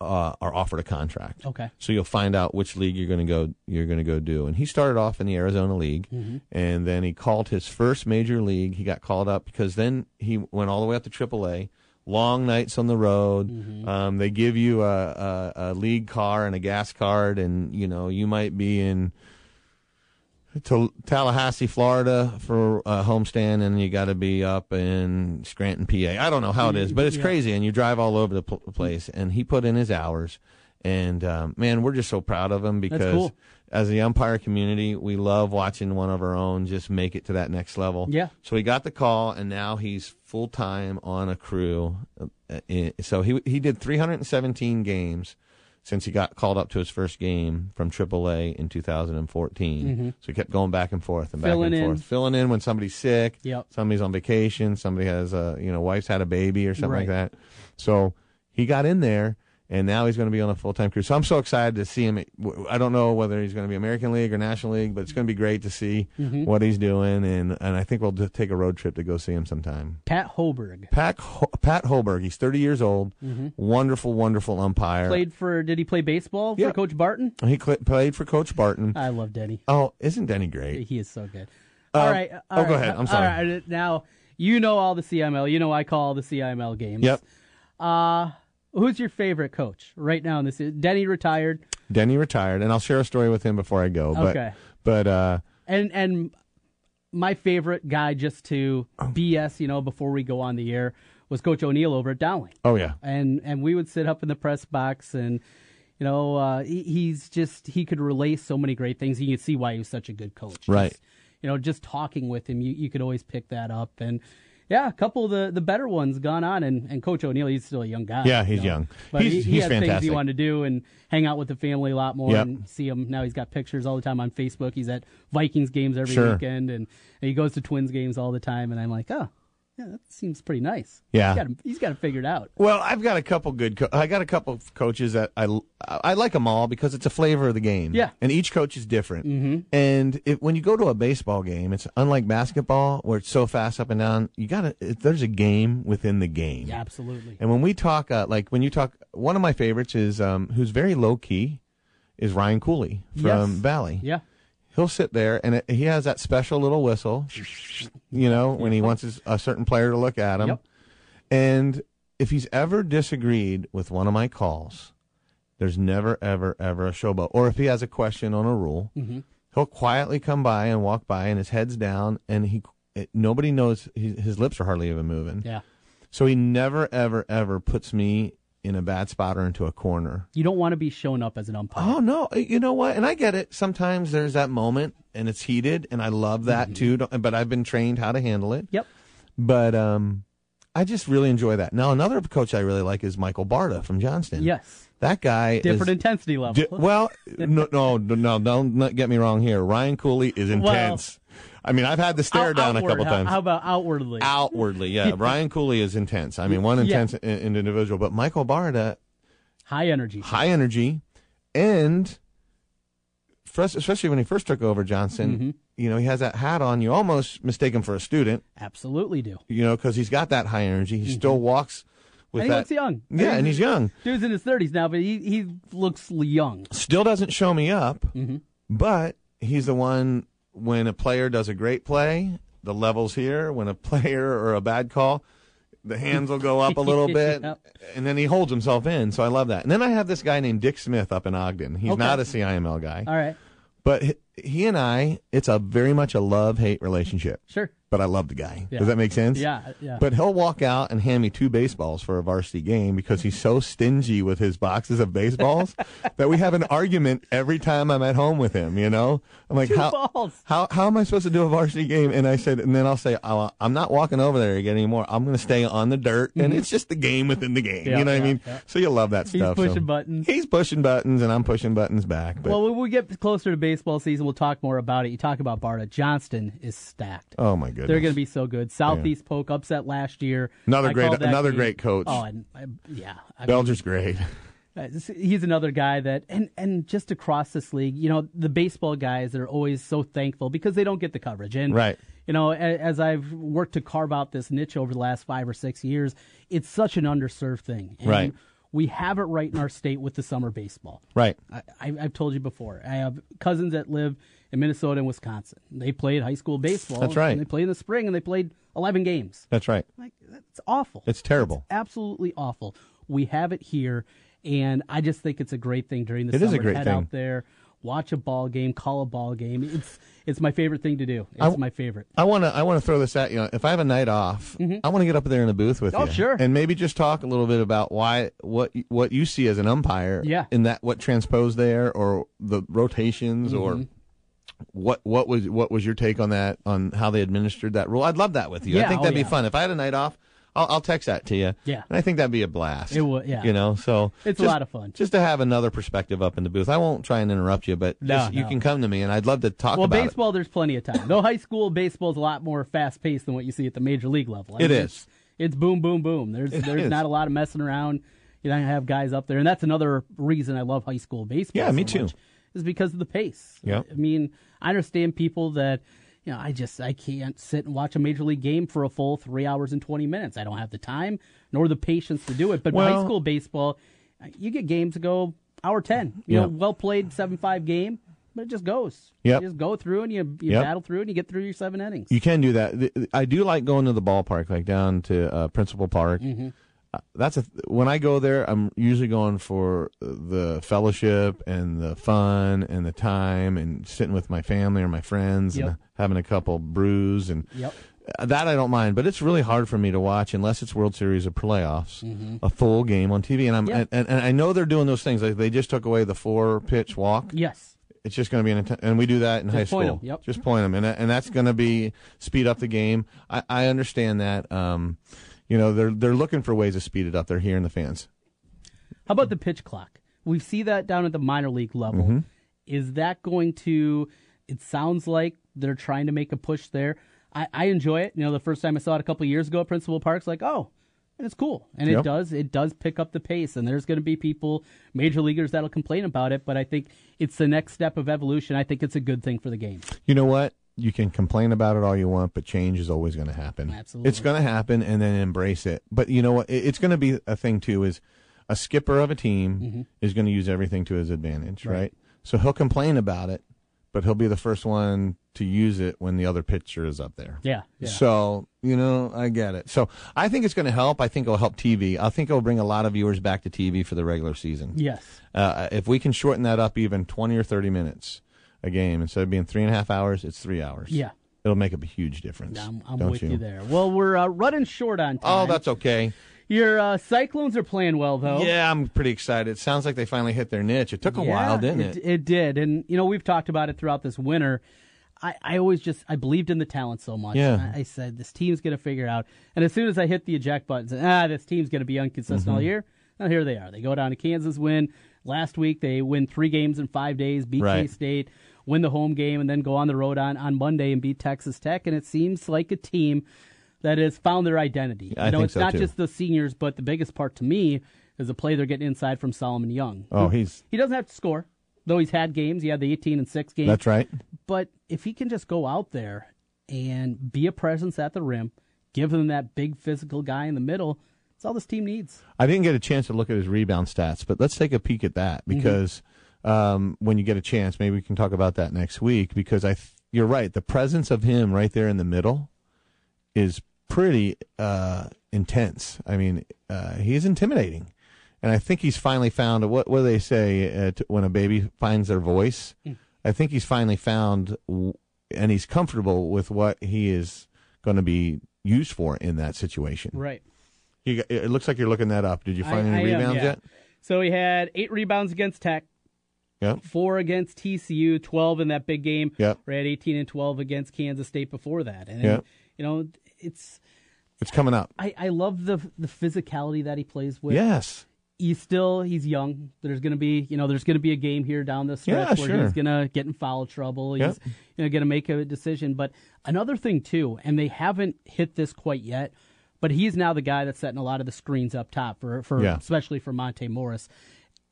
uh, are offered a contract. Okay. So you'll find out which league you're going to go. You're going to go do. And he started off in the Arizona League, Mhm. and then he called his first major league. He got called up because then he went all the way up to AAA. Long nights on the road. Mm-hmm. Um, they give you a, a, a league car and a gas card, and you know you might be in to Tallahassee, Florida for a homestand, and you got to be up in Scranton, PA. I don't know how it is, but it's Yeah. crazy, and you drive all over the pl- place. And he put in his hours, and um, man, we're just so proud of him because cool. as the umpire community, we love watching one of our own just make it to that next level. Yeah. So he got the call, and now he's full time on a crew. Uh, So he he did 317 games since he got called up to his first game from AAA in 2014. Mhm. So he kept going back and forth and back and in. forth, filling in when somebody's sick, Yep. somebody's on vacation, somebody has a you know wife's had a baby or something like that. So he got in there. And now he's going to be on a full time crew. So I'm so excited to see him. I don't know whether he's going to be American League or National League, but it's going to be great to see Mhm. what he's doing. And, and I think we'll just take a road trip to go see him sometime. Pat Hoberg. Pat Ho- Pat Hoberg. He's 30 years old. Mhm. Wonderful, wonderful umpire. played for. Did he play baseball for Yeah. Coach Barton? He cl- played for Coach Barton. I love Denny. Oh, isn't Denny great? He is so good. Um, all right. oh, all go ahead. I'm sorry. right, now you know all the CML. You know I call all the CML games. Yep. Uh who's your favorite coach right now in this? Denny retired, Denny retired, and I'll share a story with him before I go. But, Okay. But uh, and and my favorite guy just to Oh. BS, you know, before we go on the air was Coach O'Neill over at Dowling. oh yeah, and and we would sit up in the press box and you know uh, he, he's just he could relay so many great things you could see why he was such a good coach Right. Just, you know just talking with him you, you could always pick that up and yeah a couple of the, the better ones gone on and, and coach o'neill he's still a young guy Yeah, you he's know. young. but He's- he, he he's had things he fantastic. wanted to do and hang out with the family a lot more Yep. and see him now he's got pictures all the time on facebook he's at vikings games every Sure. weekend and he goes to twins games all the time and i'm like oh yeah that seems pretty nice Yeah. he's got, him- he's got it figured out Well, I've got a couple good. Co- I got a couple of coaches that I I like them all because it's a flavor of the game. Yeah. and each coach is different. Mhm. And it, when you go to a baseball game, it's unlike basketball where it's so fast up and down. You got to. There's a game within the game. Yeah, absolutely. And when we talk, uh, like when you talk, one of my favorites is um, who's very low key, is Ryan Cooley from Yes. Valley. Yeah. He'll sit there and it, he has that special little whistle, you know, when he wants his, a certain player to look at him. Yep. And if he's ever disagreed with one of my calls, there's never, ever, ever a showboat. Or if he has a question on a rule, Mhm. he'll quietly come by and walk by, and his head's down, and he it, nobody knows his, his lips are hardly even moving. Yeah. So he never, ever, ever puts me in a bad spot or into a corner. You don't want to be shown up as an umpire. Oh no, you know what? And I get it. Sometimes there's that moment and it's heated, and I love that too. Don't- But I've been trained how to handle it. Mm-hmm. Yep. But um, I just really enjoy that. Now another coach I really like is Michael Barta from Johnston. Yes. That guy Different is, intensity level. Di- well, no, no, no, don't get me wrong here. Ryan Cooley is Well, intense. I mean, I've had the stare Out- down a couple how- times. How about outwardly? Outwardly, yeah. Ryan Cooley is intense. I mean, one Yeah. intense i- individual, but Michael Barta, High energy. high energy, and especially when he first took over Johnston, Mm-hmm. you know, he has that hat on. You almost mistake him for a student, Absolutely do. you know, because he's got that high energy. He still walks with Mm-hmm. and he that. looks young. Yeah, and he's young. Dude's in his thirties now, but he he looks young. Still doesn't show me up, Mm-hmm. but he's the one when a player does a great play, the levels here. When a player or a bad call, the hands will go up a little bit, Yep. and then he holds himself in. So I love that. And then I have this guy named Dick Smith up in Ogden. He's Okay. not a CIML guy, All right. but he, and I, it's a very much a love hate relationship. Sure. But I love the guy. Yeah. Does that make sense? Yeah, yeah. But he'll walk out and hand me two baseballs for a varsity game because he's so stingy with his boxes of baseballs that we have an argument every time I'm at home with him. You know, I'm like, Two how, balls. how how am I supposed to do a varsity game? And I said, and then I'll say, oh, I'm not walking over there again anymore. I'm going to stay on the dirt, and it's just the game within the game. Mm-hmm. Yeah, you know what I mean? So you love that He's stuff. so- pushing buttons. He's pushing buttons, and I'm pushing buttons back. But well, when we get closer to baseball season, season. We'll talk more about it. You talk about Barta. Johnston is stacked. Oh my goodness, They're going to be so good. Southeast Polk upset last year. Another I great- another game. great coach. Oh, and I, yeah, I mean, Belger's great. uh, He's another guy that, and and just across this league, you know, the baseball guys are always so thankful because they don't get the coverage. And Right. you know, as I've worked to carve out this niche over the last five or six years, it's such an underserved thing. And Right. We have it right in our state with the summer baseball. Right. I, I, I've told you before. I have cousins that live in Minnesota and Wisconsin. They played high school baseball. That's right. And they played in the spring and they played 11 games. That's right. Like that's awful. It's terrible. absolutely awful. We have it here, and I just think it's a great thing during the It is summer. a great Head thing. out there, watch a ball game, call a ball game. It's it's my favorite thing to do. It's I- my favorite. I want to I want to throw this at you. If I have a night off, I want to get up there in the booth with Mm-hmm. Oh, you. sure. And maybe just talk a little bit about why what what you see as an umpire. Yeah. In that what transposed there, or the rotations, or Mhm. what what was what was your take on that on how they administered that rule? I'd love that with you. Yeah, I think oh, that'd yeah. be fun. If I had a night off, I'll, I'll text that to you. Yeah. And I think that'd be a blast. It would, yeah. You know, so It's a lot of fun. Just to have another perspective up in the booth. I won't try and interrupt you, but No, just, you can come to me, and I'd love to talk well, about it. baseball, there's plenty of time. Though high school baseball is a lot more fast paced than what you see at the major league level. It is. It's, it's boom, boom, boom. There's It there's is. not a lot of messing around. You don't have guys up there, and that's another reason I love high school baseball. Yeah, me too. much, Is because of the pace. Yeah. I mean, I understand people that. You know, I just I can't sit and watch a major league game for a full three hours and twenty minutes. I don't have the time nor the patience to do it. But high school baseball, you get games that go hour ten. You Yeah. know, well played seven five game, but it just goes. Yep. You just go through and you, you Yep. battle through and you get through your seven innings. You can do that. I do like going to the ballpark, like down to uh, Principal Park. Mhm. That's a when I go there, I'm usually going for the fellowship and the fun and the time and sitting with my family or my friends Yep. and having a couple brews and Yep. that I don't mind. But it's really hard for me to watch unless it's World Series or playoffs, Mhm. a full game on TV. And I'm Yeah. and, and I know they're doing those things. Like they just took away the four pitch walk. Yes. It's just going to be an and we do that in Just high school. 'em, yep. Just point them, and and that's going to be speed up the game. I, I understand that. Um, you know, they're they're looking for ways to speed it up. They're hearing the fans. How about the pitch clock? We see that down at the minor league level. Mhm. Is that going to? It sounds like they're trying to make a push there. I, I enjoy it. You know, the first time I saw it a couple years ago at Principal Park's like, oh, and it's cool, and it does. It does pick up the pace, and there's going to be people, major leaguers, that'll complain about it. But I think it's the next step of evolution. I think it's a good thing for the game. You know what? You can complain about it all you want, but change is always going to happen. Absolutely. it's going to happen, and then embrace it. But you know what? It's going to be a thing too. Is a skipper of a team Mhm. is going to use everything to his advantage, Right. right. So he'll complain about it, but he'll be the first one to use it when the other pitcher is up there. Yeah, yeah. So, you know, I get it. So I think it's going to help. I think it'll help TV. I think it'll bring a lot of viewers back to TV for the regular season. Yes. Uh, if we can shorten that up even 20 or 30 minutes a game, instead of being three and a half hours, it's three hours. Yeah. It'll make a huge difference. I'm, I'm with you? there. Well, we're uh, running short on time. Oh, that's okay. Your uh, Cyclones are playing well, though. Yeah, I'm pretty excited. It sounds like they finally hit their niche. It took a Yeah, while, didn't it? It did, and you know we've talked about it throughout this winter. I, I always just I believed in the talent so much. Yeah. I, I said this team's going to figure out, and as soon as I hit the eject button, ah, this team's going to be inconsistent all Mhm. year. Now here they are. They go down to Kansas, win last week. They win three games in five days, beat Right. K State, win the home game, and then go on the road on on Monday and beat Texas Tech. And it seems like a team that has found their identity. I you know, it's so, not too. just the seniors, but the biggest part to me is the play they're getting inside from Solomon Young. Oh, he's- he doesn't have to score, though he's had games. He had the 18 and 6 game. That's right. But if he can just go out there and be a presence at the rim, give them that big physical guy in the middle, that's all this team needs. I didn't get a chance to look at his rebound stats, but let's take a peek at that Mm-hmm. Um, when you get a chance, maybe we can talk about that next week. Because I, th- you're right, the presence of him right there in the middle is pretty uh, intense. I mean, uh, he's intimidating, and I think he's finally found what what do they say uh, t- when a baby finds their voice. Mm. I think he's finally found, w- and he's comfortable with what he is going to be used for in that situation. Right. You, it looks like you're looking that up. Did you find I- any I am, rebounds yeah. yet? So he had eight rebounds against Tech, Yep. four against TCU, 12 in that big game. Yep. We had 18 and 12 against Kansas State before that. And, Yep. you know, it's. It's coming up. I, I love the the physicality that he plays with. Yes. he's still he's young. There's going to be you know there's going to be a game here down the stretch Yeah, where sure. he's going to get in foul trouble. He's Yep. you know going to make a decision. But another thing too, and they haven't hit this quite yet. But he's now the guy that's setting a lot of the screens up top for for Yeah. especially for Monte Morris,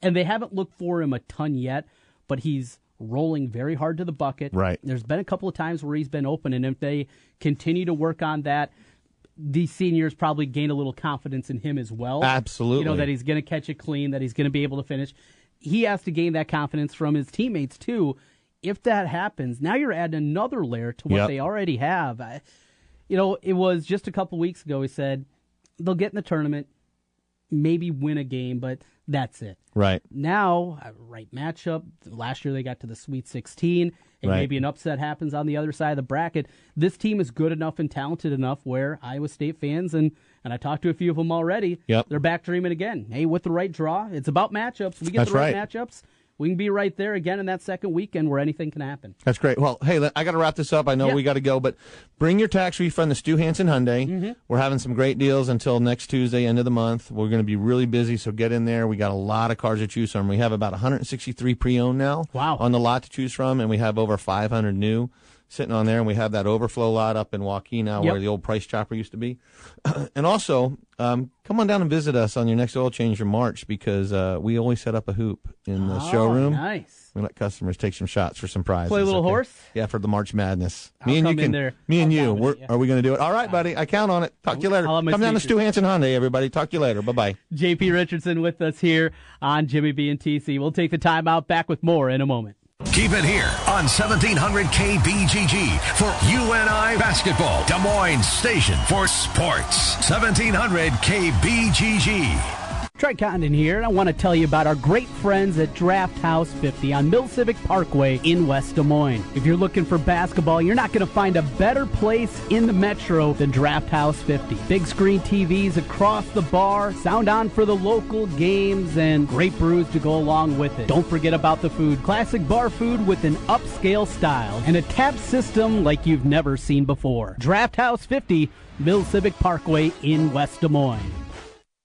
and they haven't looked for him a ton yet. But he's rolling very hard to the bucket. Right. There's been a couple of times where he's been open, and if they continue to work on that, these seniors probably gain a little confidence in him as well. Absolutely. You know, that he's going to catch it clean, that he's going to be able to finish. He has to gain that confidence from his teammates, too. If that happens, now you're adding another layer to what Yep. they already have. I, you know, it was just a couple weeks ago, he said they'll get in the tournament, maybe win a game, but that's it. Right. Now, uh, right matchup. Last year they got to the Sweet 16, and Right. maybe an upset happens on the other side of the bracket. This team is good enough and talented enough where Iowa State fans and and I talked to a few of them already. Yep. They're back dreaming again. Hey, with the right draw, it's about matchups. We get That's the right, right. matchups. We can be right there again in that second weekend where anything can happen. That's great. Well, hey, I got to wrap this up. I know Yeah. we got to go, but bring your tax refund to Stu Hansen Hyundai. Mm-hmm. We're having some great deals until next Tuesday, end of the month. We're going to be really busy, so get in there. We got a lot of cars to choose from. We have about 163 pre-owned now Wow. on the lot to choose from, and we have over 500 new sitting on there. And we have that overflow lot up in Waukee now, Yep. where the old price chopper used to be. and also, um, come on down and visit us on your next oil change in March because uh, we always set up a hoop in the Oh, showroom. nice. We let customers take some shots for some prizes. Play a little okay? horse? Yeah, for the March Madness. I'll me and come you in can. there. Me and I'll you. We're, you. Are we going to do it? All right, buddy. I count on it. Talk to you later. I'll have my Come down to. Stu Hansen Hyundai, everybody. Talk to you later. Bye bye. JP Richardson with us here on Jimmy B and TC. We'll take the time out. Back with more in a moment. Keep it here on 1700 KBGG for UNI basketball. Des Moines station for sports. 1700 KBGG. Trent Condon here, and I want to tell you about our great friends at Draft House 50 on Mills Civic Parkway in West Des Moines. If you're looking for basketball, you're not going to find a better place in the metro than Draft House 50. Big screen TVs across the bar, sound on for the local games, and great brews to go along with it. Don't forget about the food. Classic bar food with an upscale style and a tap system like you've never seen before. Draft House 50, Mills Civic Parkway in West Des Moines.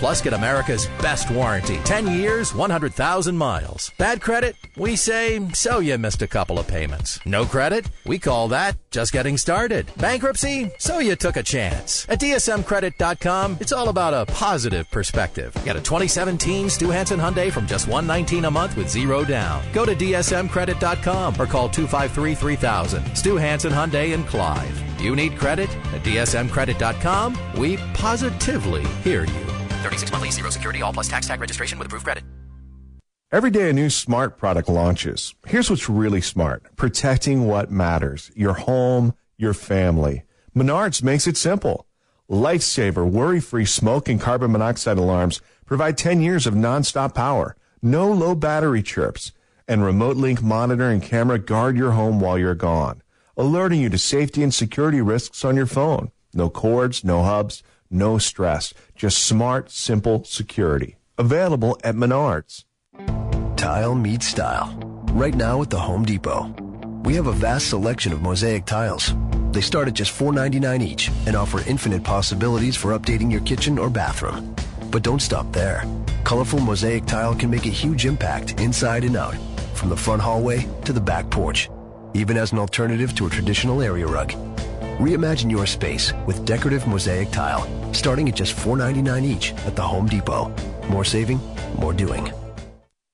Plus, get America's best warranty 10 years, 100,000 miles. Bad credit? We say, so you missed a couple of payments. No credit? We call that just getting started. Bankruptcy? So you took a chance. At DSMCredit.com, it's all about a positive perspective. Get a 2017 Stu Hansen Hyundai from just 119 a month with zero down. Go to DSMCredit.com or call 253 3000. Stu Hansen Hyundai in Clive. You need credit? At DSMCredit.com, we positively hear you. 36 monthly, zero security, all plus tax tag registration with approved credit. Every day a new smart product launches. Here's what's really smart. Protecting what matters. Your home, your family. Menards makes it simple. Lifesaver, worry-free smoke and carbon monoxide alarms provide 10 years of nonstop power. No low battery chirps. And remote link monitor and camera guard your home while you're gone. Alerting you to safety and security risks on your phone. No cords, no hubs, no stress. Just smart, simple security. Available at Menards. Tile meets style. Right now at the Home Depot. We have a vast selection of mosaic tiles. They start at just $4.99 each and offer infinite possibilities for updating your kitchen or bathroom. But don't stop there. Colorful mosaic tile can make a huge impact inside and out, from the front hallway to the back porch, even as an alternative to a traditional area rug. Reimagine your space with decorative mosaic tile, starting at just $4.99 each at the Home Depot. More saving, more doing.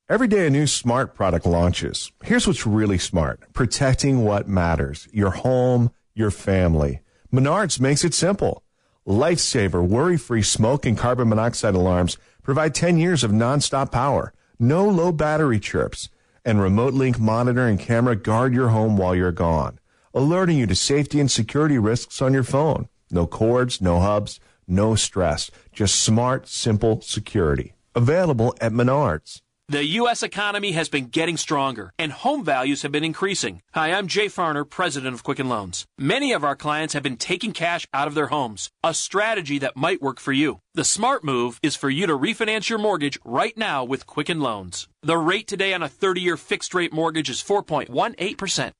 Every day a new smart product launches. Here's what's really smart. Protecting what matters. Your home, your family. Menards makes it simple. Lifesaver, worry-free smoke and carbon monoxide alarms provide 10 years of nonstop power. No low battery chirps. And remote link monitor and camera guard your home while you're gone. Alerting you to safety and security risks on your phone. No cords, no hubs, no stress. Just smart, simple security. Available at Menards. The U.S. economy has been getting stronger, and home values have been increasing. Hi, I'm Jay Farner, president of Quicken Loans. Many of our clients have been taking cash out of their homes, a strategy that might work for you. The smart move is for you to refinance your mortgage right now with Quicken Loans. The rate today on a 30 year fixed rate mortgage is 4.18%,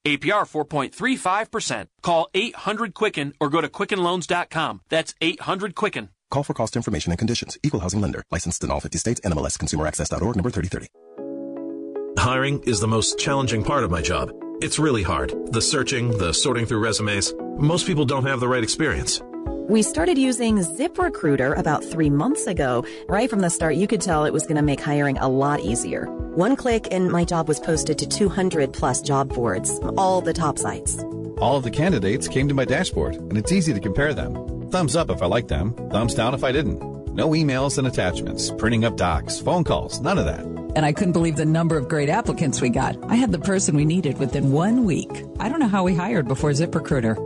APR 4.35%. Call 800 Quicken or go to QuickenLoans.com. That's 800 Quicken. Call for cost information and conditions. Equal housing lender. Licensed in all 50 states. NMLS ConsumerAccess.org number 3030. Hiring is the most challenging part of my job. It's really hard. The searching, the sorting through resumes. Most people don't have the right experience. We started using ZipRecruiter about three months ago. Right from the start, you could tell it was going to make hiring a lot easier. One click and my job was posted to 200 plus job boards, all the top sites. All of the candidates came to my dashboard, and it's easy to compare them. Thumbs up if I liked them, thumbs down if I didn't. No emails and attachments, printing up docs, phone calls, none of that. And I couldn't believe the number of great applicants we got. I had the person we needed within one week. I don't know how we hired before ZipRecruiter.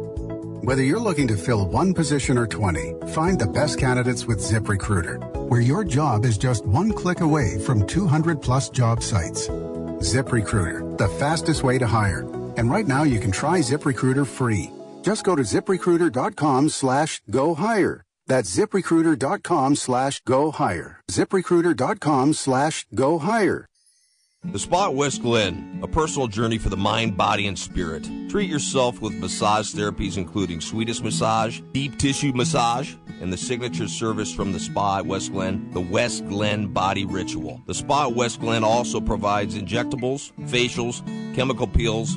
Whether you're looking to fill one position or 20, find the best candidates with ZipRecruiter, where your job is just one click away from 200 plus job sites. ZipRecruiter, the fastest way to hire. And right now you can try ZipRecruiter free. Just go to ziprecruiter.com slash go hire. That's ziprecruiter.com slash go hire. ziprecruiter.com slash go hire. The Spa at West Glen, a personal journey for the mind, body, and spirit. Treat yourself with massage therapies including Swedish massage, deep tissue massage, and the signature service from the Spa at West Glen, the West Glen Body Ritual. The Spa at West Glen also provides injectables, facials, chemical peels,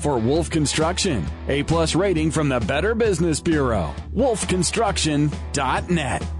for Wolf Construction. A plus rating from the Better Business Bureau. wolfconstruction.net.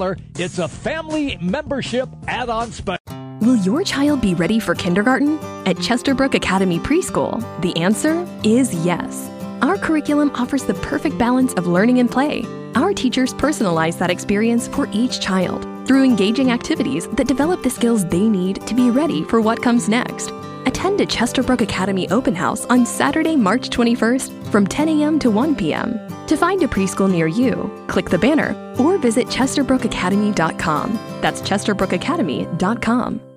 it's a family membership add on special. Will your child be ready for kindergarten? At Chesterbrook Academy Preschool, the answer is yes. Our curriculum offers the perfect balance of learning and play. Our teachers personalize that experience for each child through engaging activities that develop the skills they need to be ready for what comes next. Attend a Chesterbrook Academy open house on Saturday, March 21st from 10 a.m. to 1 p.m. To find a preschool near you, click the banner or visit chesterbrookacademy.com. That's chesterbrookacademy.com.